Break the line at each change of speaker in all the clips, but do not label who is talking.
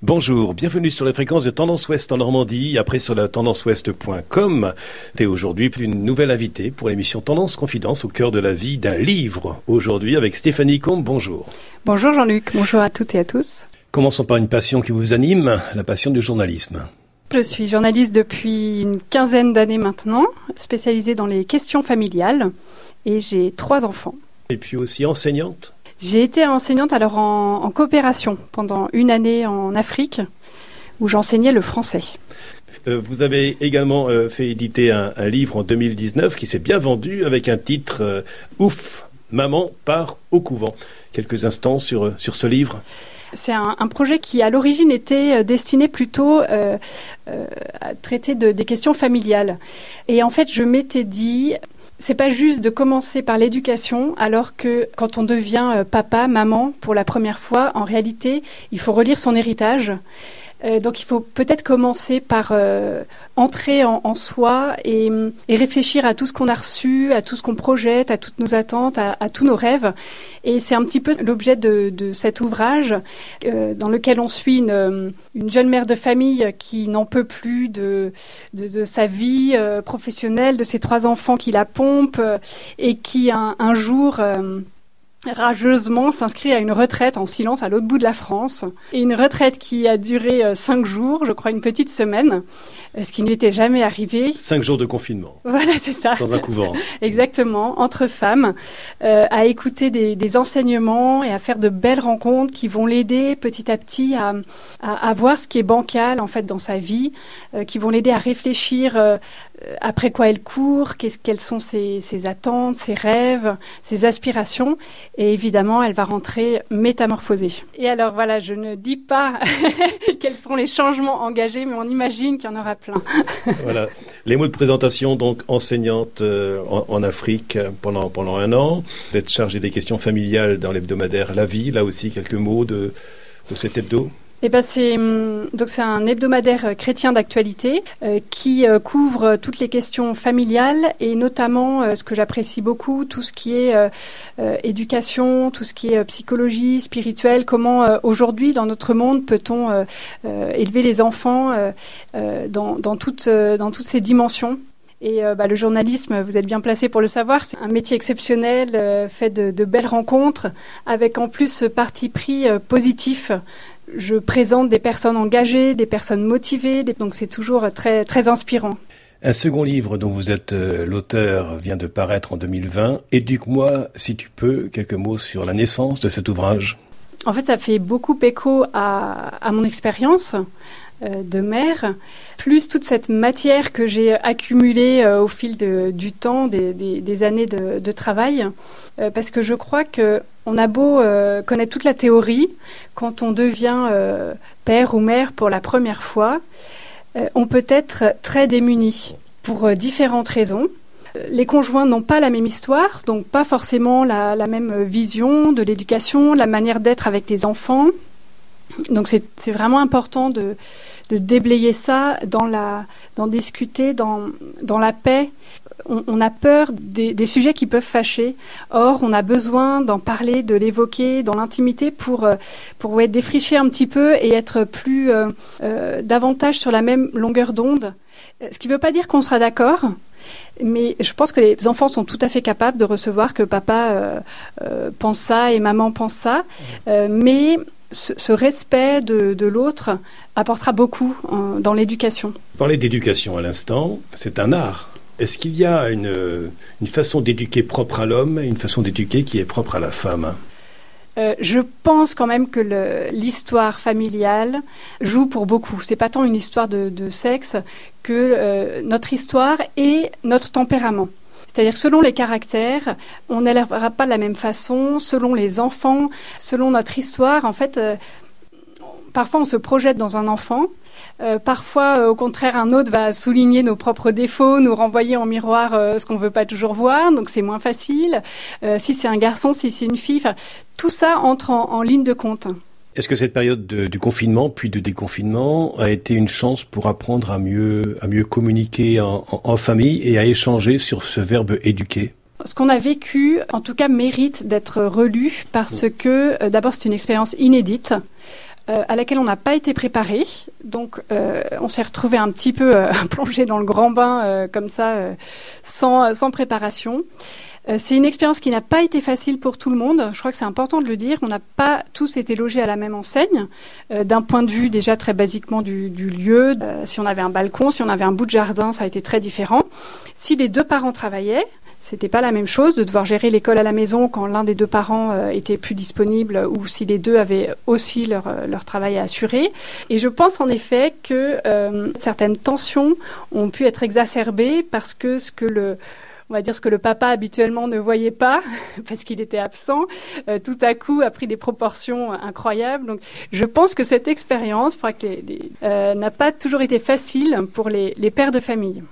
Bonjour, bienvenue sur les fréquences de Tendance Ouest en Normandie, après sur la tendanceouest.com. Et aujourd'hui, une nouvelle invitée pour l'émission Tendance Confidence au cœur de la vie d'un livre. Aujourd'hui avec Stéphanie Combe, bonjour.
Bonjour Jean-Luc, bonjour à toutes et à tous.
Commençons par une passion qui vous anime, la passion du journalisme.
Je suis journaliste depuis une quinzaine d'années maintenant, spécialisée dans les questions familiales, et j'ai trois enfants.
Et puis aussi enseignante
j'ai été enseignante alors en, coopération pendant une année en Afrique où j'enseignais le français.
Euh, vous avez également euh, fait éditer un, livre en 2019 qui s'est bien vendu avec un titre euh, Ouf, maman part au couvent. Quelques instants sur, sur ce livre.
C'est un, projet qui, à l'origine, était destiné plutôt à traiter des questions familiales. Et en fait, je m'étais dit, c'est pas juste de commencer par l'éducation, alors que quand on devient euh, papa, maman pour la première fois, en réalité, il faut relire son héritage euh, donc il faut peut-être commencer par euh, entrer en, soi et, réfléchir à tout ce qu'on a reçu, à tout ce qu'on projette, à toutes nos attentes, à, tous nos rêves. Et c'est un petit peu l'objet de, cet ouvrage euh, dans lequel on suit une, jeune mère de famille qui n'en peut plus de, de, sa vie professionnelle, de ses trois enfants qui la pompent et qui un jour rageusement s'inscrit à une retraite en silence à l'autre bout de la France. Et une retraite qui a duré euh, cinq jours, je crois une petite semaine, euh, ce qui ne lui était jamais arrivé.
Cinq jours de confinement.
Voilà, c'est ça.
Dans un couvent.
Exactement, entre femmes, euh, à écouter des, enseignements et à faire de belles rencontres qui vont l'aider petit à petit à, à, voir ce qui est bancal en fait dans sa vie, qui vont l'aider à réfléchir après quoi elle court, quelles sont ses, ses, attentes, ses rêves, ses aspirations. Et évidemment, elle va rentrer métamorphosée. Et alors voilà, je ne dis pas quels sont les changements engagés, mais on imagine qu'il y en aura plein.
voilà. Les mots de présentation, donc enseignante euh, en, Afrique pendant, pendant un an. Vous êtes chargée des questions familiales dans l'hebdomadaire La Vie. Là aussi, quelques mots de, de cet hebdo.
Eh ben c'est hum, donc c'est un hebdomadaire euh, chrétien d'actualité euh, qui euh, couvre toutes les questions familiales et notamment ce que j'apprécie beaucoup tout ce qui est éducation, tout ce qui est psychologie spirituelle. Comment aujourd'hui dans notre monde peut-on élever les enfants dans, toutes ces dimensions et bah, le journalisme, vous êtes bien placé pour le savoir, c'est un métier exceptionnel, fait de, de, belles rencontres, avec en plus ce parti pris positif je présente des personnes engagées, des personnes motivées, donc c'est toujours très, très inspirant.
Un second livre dont vous êtes euh, l'auteur vient de paraître en 2020. Éduque-moi, si tu peux, quelques mots sur la naissance de cet ouvrage.
En fait, ça fait beaucoup écho à, mon expérience de mère, plus toute cette matière que j'ai accumulée euh, au fil du temps, des, années de travail. Euh, parce que je crois que on a beau euh, connaître toute la théorie, quand on devient euh, père ou mère pour la première fois, on peut être très démuni pour différentes raisons. Les conjoints n'ont pas la même histoire, donc pas forcément la, même vision de l'éducation, la manière d'être avec les enfants. Donc c'est vraiment important de, déblayer ça, d'en discuter dans, dans la paix on, a peur des, sujets qui peuvent fâcher. Or, on a besoin d'en parler, de l'évoquer dans l'intimité pour, euh, pour défricher un petit peu et être plus euh, euh, davantage sur la même longueur d'onde. Ce qui ne veut pas dire qu'on sera d'accord, mais je pense que les enfants sont tout à fait capables de recevoir que papa pense ça et maman pense ça. mais ce, respect de, de l'autre apportera beaucoup dans l'éducation.
Parler d'éducation à l'instant, c'est un art. Est-ce qu'il y a une, façon d'éduquer propre à l'homme et une façon d'éduquer qui est propre à la femme?
Euh, je pense quand même que l'histoire familiale joue pour beaucoup. C'est pas tant une histoire de, sexe que euh, notre histoire et notre tempérament. C'est-à-dire selon les caractères, on n'élèvera pas de la même façon, selon les enfants, selon notre histoire. En fait, euh, parfois on se projette dans un enfant, euh, parfois euh, au contraire un autre va souligner nos propres défauts, nous renvoyer en miroir ce qu'on veut pas toujours voir, donc c'est moins facile. si c'est un garçon, si c'est une fille, tout ça entre en, ligne de compte.
Est-ce que cette période du confinement puis du déconfinement a été une chance pour apprendre à mieux, à mieux communiquer en famille et à échanger sur ce verbe éduquer?
Ce qu'on a vécu, en tout cas, mérite d'être relu parce que, d'abord, c'est une expérience inédite. euh, à laquelle on n'a pas été préparé. Donc, euh, on s'est retrouvé un petit peu euh, plongé dans le grand bain comme ça, sans, sans, préparation. C'est une expérience qui n'a pas été facile pour tout le monde. Je crois que c'est important de le dire. On n'a pas tous été logés à la même enseigne. D'un point de vue déjà très basiquement du, lieu, si on avait un balcon, si on avait un bout de jardin, ça a été très différent. Si les deux parents travaillaient, c'était pas la même chose de devoir gérer l'école à la maison quand l'un des deux parents euh, était plus disponible ou si les deux avaient aussi leur, euh, leur travail à assurer. Et je pense en effet que euh, certaines tensions ont pu être exacerbées parce que ce que le on va dire ce que le papa habituellement ne voyait pas parce qu'il était absent, tout à coup a pris des proportions incroyables. Donc, je pense que cette expérience n'a pas toujours été facile pour les, les pères de famille.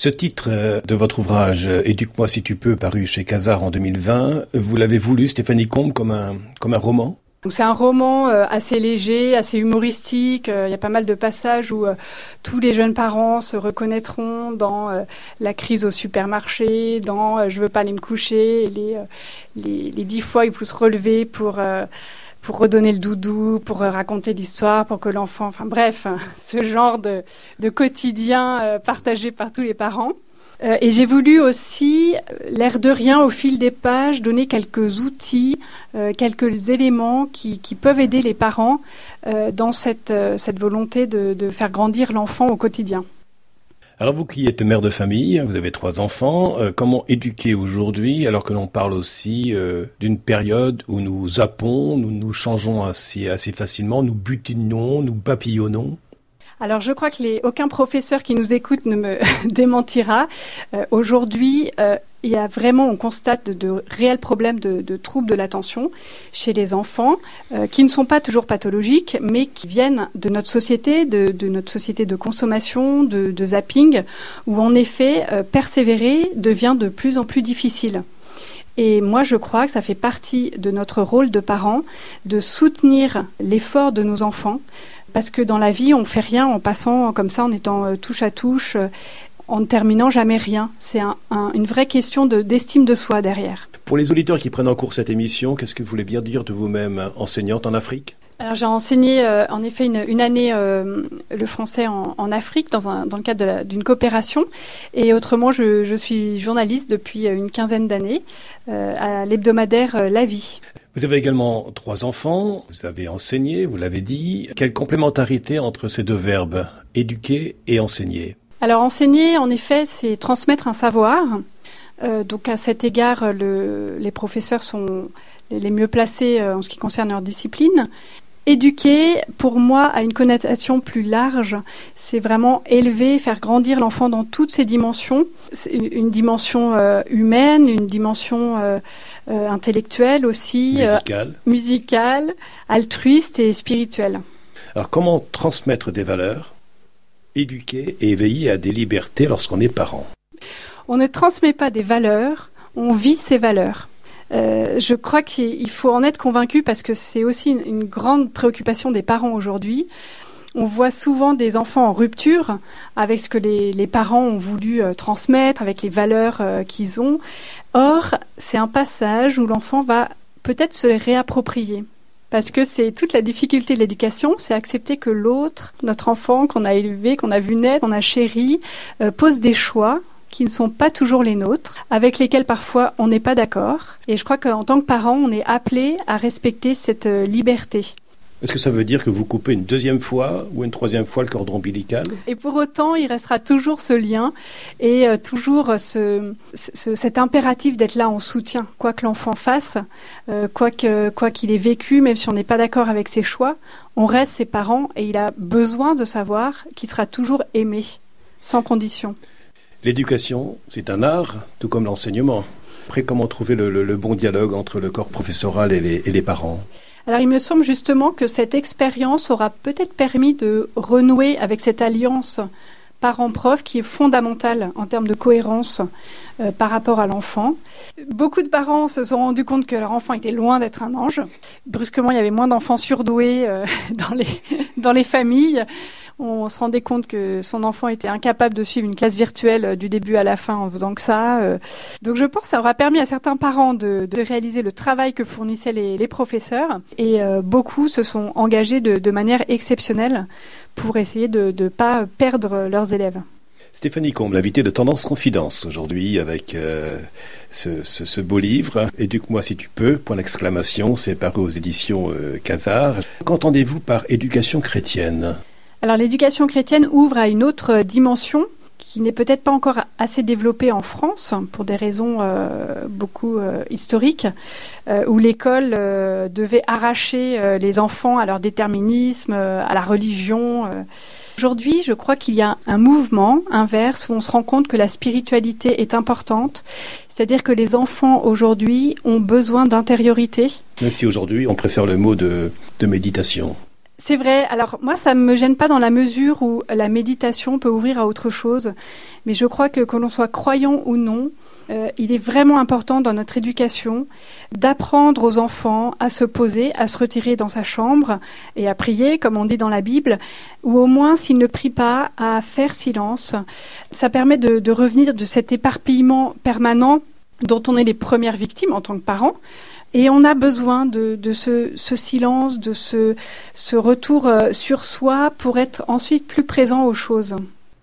Ce titre euh, de votre ouvrage, euh, Éduque-moi si tu peux, paru chez Casar en 2020, vous l'avez voulu, Stéphanie Combe, comme un, comme un roman?
C'est un roman euh, assez léger, assez humoristique. Il y a pas mal de passages où tous les jeunes parents se reconnaîtront dans la crise au supermarché, dans je veux pas aller me coucher, les, les, les dix fois il faut se relever pour pour redonner le doudou, pour raconter l'histoire, pour que l'enfant, enfin bref, ce genre de, quotidien euh, partagé par tous les parents. Euh, et j'ai voulu aussi, euh, l'air de rien, au fil des pages, donner quelques outils, quelques éléments qui, peuvent aider les parents dans cette, volonté de faire grandir l'enfant au quotidien.
Alors vous qui êtes mère de famille, vous avez trois enfants, euh, comment éduquer aujourd'hui alors que l'on parle aussi euh, d'une période où nous zappons, nous nous changeons assez, assez facilement, nous butinons, nous papillonnons?
Alors, je crois que les, aucun professeur qui nous écoute ne me démentira. Euh, aujourd'hui, il y a vraiment, on constate de, réels problèmes de, troubles de l'attention chez les enfants, euh, qui ne sont pas toujours pathologiques, mais qui viennent de notre société, de, notre société de consommation, de, zapping, où en effet, euh, persévérer devient de plus en plus difficile. Et moi, je crois que ça fait partie de notre rôle de parents de soutenir l'effort de nos enfants, parce que dans la vie, on fait rien en passant comme ça, en étant euh, touche à touche en ne terminant jamais rien. C'est une vraie question d'estime de, soi derrière.
Pour les auditeurs qui prennent en cours cette émission, qu'est-ce que vous voulez bien dire de vous-même, enseignante en Afrique?
Alors j'ai enseigné euh, en effet une, année euh, le français en, Afrique dans, un, dans, le cadre d'une coopération et autrement je, suis journaliste depuis une quinzaine d'années euh, à l'hebdomadaire La Vie.
Vous avez également trois enfants, vous avez enseigné, vous l'avez dit. Quelle complémentarité entre ces deux verbes, éduquer et enseigner?
Alors enseigner, en effet, c'est transmettre un savoir. Euh, donc à cet égard, le, les professeurs sont les mieux placés euh, en ce qui concerne leur discipline. Éduquer, pour moi, a une connotation plus large. C'est vraiment élever, faire grandir l'enfant dans toutes ses dimensions. Une dimension euh, humaine, une dimension intellectuelle aussi,
musicale.
musicale, altruiste et spirituelle.
Alors comment transmettre des valeurs éduquer et éveiller à des libertés lorsqu'on est parent?
On ne transmet pas des valeurs, on vit ces valeurs. Euh, je crois qu'il faut en être convaincu parce que c'est aussi une, grande préoccupation des parents aujourd'hui. On voit souvent des enfants en rupture avec ce que les, parents ont voulu euh, transmettre, avec les valeurs euh, qu'ils ont. Or, c'est un passage où l'enfant va peut-être se réapproprier. Parce que c'est toute la difficulté de l'éducation, c'est accepter que l'autre, notre enfant qu'on a élevé, qu'on a vu naître, qu'on a chéri, pose des choix qui ne sont pas toujours les nôtres, avec lesquels parfois on n'est pas d'accord. Et je crois qu'en tant que parent, on est appelé à respecter cette euh, liberté.
Est-ce que ça veut dire que vous coupez une deuxième fois ou une troisième fois le cordon ombilical?
Et pour autant, il restera toujours ce lien et euh, toujours ce, cet impératif d'être là en soutien, quoi que l'enfant fasse, euh, quoi qu'il quoi qu'il ait vécu, même si on n'est pas d'accord avec ses choix, on reste ses parents et il a besoin de savoir qu'il sera toujours aimé, sans condition.
L'éducation, c'est un art, tout comme l'enseignement. Après, comment trouver le, bon dialogue entre le corps professoral et les, parents?
Alors il me semble justement que cette expérience aura peut-être permis de renouer avec cette alliance parent-prof qui est fondamentale en termes de cohérence euh, par rapport à l'enfant. Beaucoup de parents se sont rendus compte que leur enfant était loin d'être un ange. Brusquement, il y avait moins d'enfants surdoués euh, dans les familles. On se rendait compte que son enfant était incapable de suivre une classe virtuelle euh, du début à la fin en faisant que ça. Euh. Donc je pense que ça aura permis à certains parents de, réaliser le travail que fournissaient les, professeurs et euh, beaucoup se sont engagés de, manière exceptionnelle pour essayer de ne pas perdre leurs élèves.
Stéphanie Combe, l'invité de Tendance Confidence aujourd'hui avec ce, beau livre. Éduque-moi si tu peux, point d'exclamation, c'est paru aux éditions Casar. Qu'entendez-vous par éducation chrétienne?
Alors l'éducation chrétienne ouvre à une autre dimension qui n'est peut-être pas encore assez développée en France pour des raisons euh, beaucoup euh, historiques, euh, où l'école devait arracher les enfants à leur déterminisme, à la religion. Aujourd'hui, je crois qu'il y a un mouvement inverse où on se rend compte que la spiritualité est importante, c'est-à-dire que les enfants aujourd'hui ont besoin d'intériorité.
Même si aujourd'hui on préfère le mot de méditation.
C'est vrai. Alors moi, ça ne me gêne pas dans la mesure où la méditation peut ouvrir à autre chose. Mais je crois que que l'on soit croyant ou non, euh, il est vraiment important dans notre éducation d'apprendre aux enfants à se poser, à se retirer dans sa chambre et à prier, comme on dit dans la Bible, ou au moins, s'ils ne prient pas, à faire silence. Ça permet de, de revenir de cet éparpillement permanent dont on est les premières victimes en tant que parents. Et on a besoin de, ce, silence, de ce, retour euh, sur soi pour être ensuite plus présent aux choses.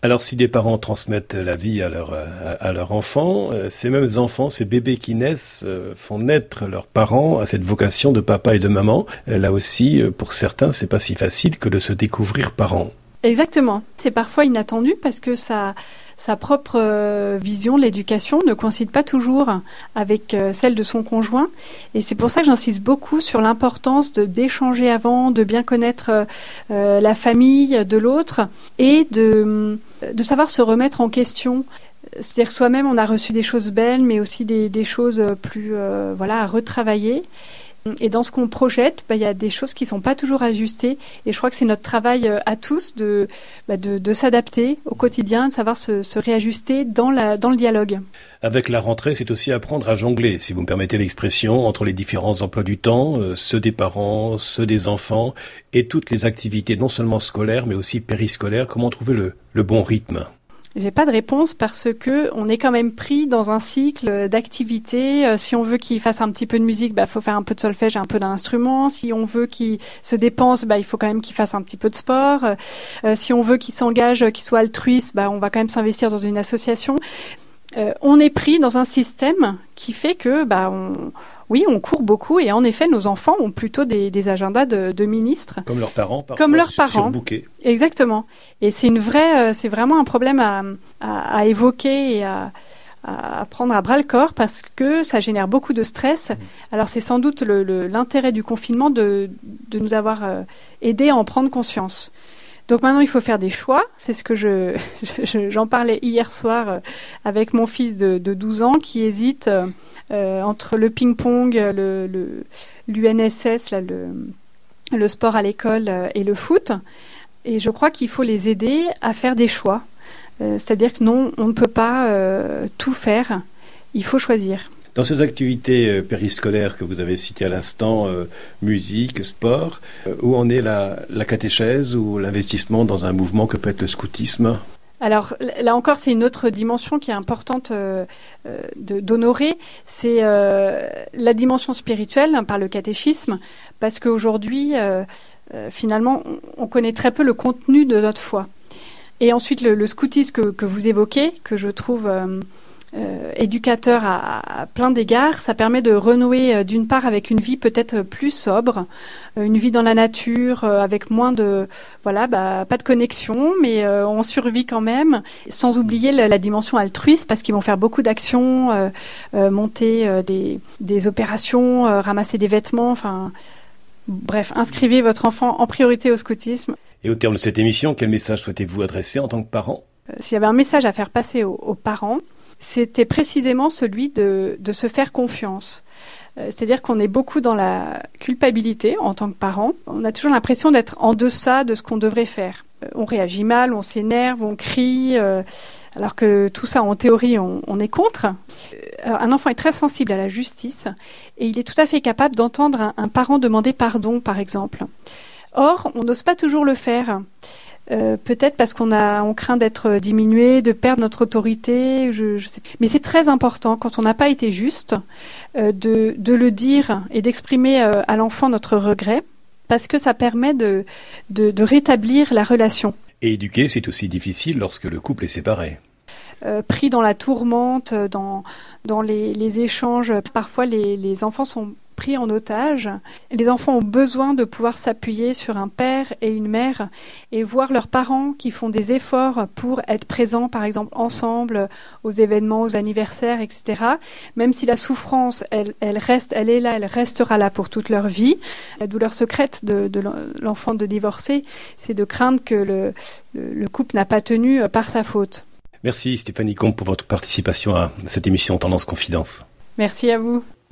Alors si des parents transmettent la vie à leur, à, leur enfant, euh, ces mêmes enfants, ces bébés qui naissent, euh, font naître leurs parents à cette vocation de papa et de maman. Là aussi, pour certains, c'est pas si facile que de se découvrir parents.
Exactement. C'est parfois inattendu parce que ça, sa propre euh, vision de l'éducation ne coïncide pas toujours avec euh, celle de son conjoint. Et c'est pour ça que j'insiste beaucoup sur l'importance d'échanger avant, de bien connaître euh, la famille de l'autre et de, de savoir se remettre en question. C'est-à-dire soi-même, on a reçu des choses belles, mais aussi des, des choses plus voilà, à retravailler. Et dans ce qu'on projette, bah, il y a des choses qui ne sont pas toujours ajustées. Et je crois que c'est notre travail euh, à tous de, bah, de, s'adapter au quotidien, de savoir se, réajuster dans, la, dans le dialogue.
Avec la rentrée, c'est aussi apprendre à jongler, si vous me permettez l'expression, entre les différents emplois du temps, euh, ceux des parents, ceux des enfants, et toutes les activités non seulement scolaires, mais aussi périscolaires. Comment trouver le bon rythme?
J'ai pas de réponse parce que on est quand même pris dans un cycle d'activité. Euh, si on veut qu'il fasse un petit peu de musique, bah faut faire un peu de solfège un peu d'instrument. Si on veut qu'il se dépense, bah il faut quand même qu'il fasse un petit peu de sport. Euh, si on veut qu'il s'engage, qu'il soit altruiste, bah on va quand même s'investir dans une association. Euh, on est pris dans un système qui fait que bah on oui, on court beaucoup et en effet, nos enfants ont plutôt des, agendas de, ministres.
Comme leurs parents,
parfois, Comme leurs parents. Exactement. Et c'est une vraie, euh, c'est vraiment un problème à, évoquer et à, prendre à bras le corps parce que ça génère beaucoup de stress. Mmh. Alors c'est sans doute l'intérêt du confinement de, nous avoir euh, aidé à en prendre conscience. Donc maintenant, il faut faire des choix. C'est ce que je, j'en parlais hier soir euh, avec mon fils de, de 12 ans qui hésite euh, entre le ping-pong, l'UNSS, le, sport à l'école euh, et le foot. Et je crois qu'il faut les aider à faire des choix. Euh, c'est-à-dire que non, on ne peut pas tout faire. Il faut choisir.
Dans ces activités périscolaires que vous avez citées à l'instant, musique, sport, où en est la, catéchèse ou l'investissement dans un mouvement que peut être le scoutisme?
Alors là encore, c'est une autre dimension qui est importante euh, euh, d'honorer, c'est euh, la dimension spirituelle hein, par le catéchisme, parce qu'aujourd'hui, finalement, on connaît très peu le contenu de notre foi. Et ensuite, le, scoutisme que, vous évoquez, que je trouve euh, éducateur à, plein d'égards. Ça permet de renouer euh, d'une part avec une vie peut-être plus sobre, euh, une vie dans la nature avec moins de voilà bah, pas de connexion, mais on survit quand même, sans oublier la, dimension altruiste parce qu'ils vont faire beaucoup d'actions, monter des, des, opérations, ramasser des vêtements, enfin. Bref, inscrivez votre enfant en priorité au scoutisme.
Et au terme de cette émission, quel message souhaitez-vous adresser en tant que parent?
S'il y avait un message à faire passer aux parents, c'était précisément celui de, se faire confiance. Euh, c'est-à-dire qu'on est beaucoup dans la culpabilité en tant que parent. On a toujours l'impression d'être en deçà de ce qu'on devrait faire. Euh, on réagit mal, on s'énerve, on crie, euh, alors que tout ça, en théorie, on, est contre. un enfant est très sensible à la justice et il est tout à fait capable d'entendre un parent demander pardon, par exemple. Or, on n'ose pas toujours le faire. Euh, peut-être parce qu'on a, on craint d'être diminué, de perdre notre autorité. Je, je sais. Mais c'est très important quand on n'a pas été juste euh, de, de, le dire et d'exprimer euh, à l'enfant notre regret, parce que ça permet de, de, de rétablir la relation.
Et éduquer, c'est aussi difficile lorsque le couple est séparé.
Euh, pris dans la tourmente, dans, dans les, les échanges. Parfois, les, les enfants sont pris en otage. Les enfants ont besoin de pouvoir s'appuyer sur un père et une mère et voir leurs parents qui font des efforts pour être présents, par exemple, ensemble aux événements, aux anniversaires, etc. Même si la souffrance, elle, elle reste, elle est là, elle restera là pour toute leur vie. La douleur secrète de, de l'enfant de divorcer, c'est de craindre que le, le couple n'a pas tenu par sa faute.
Merci Stéphanie Comte pour votre participation à cette émission Tendance Confidence.
Merci à vous.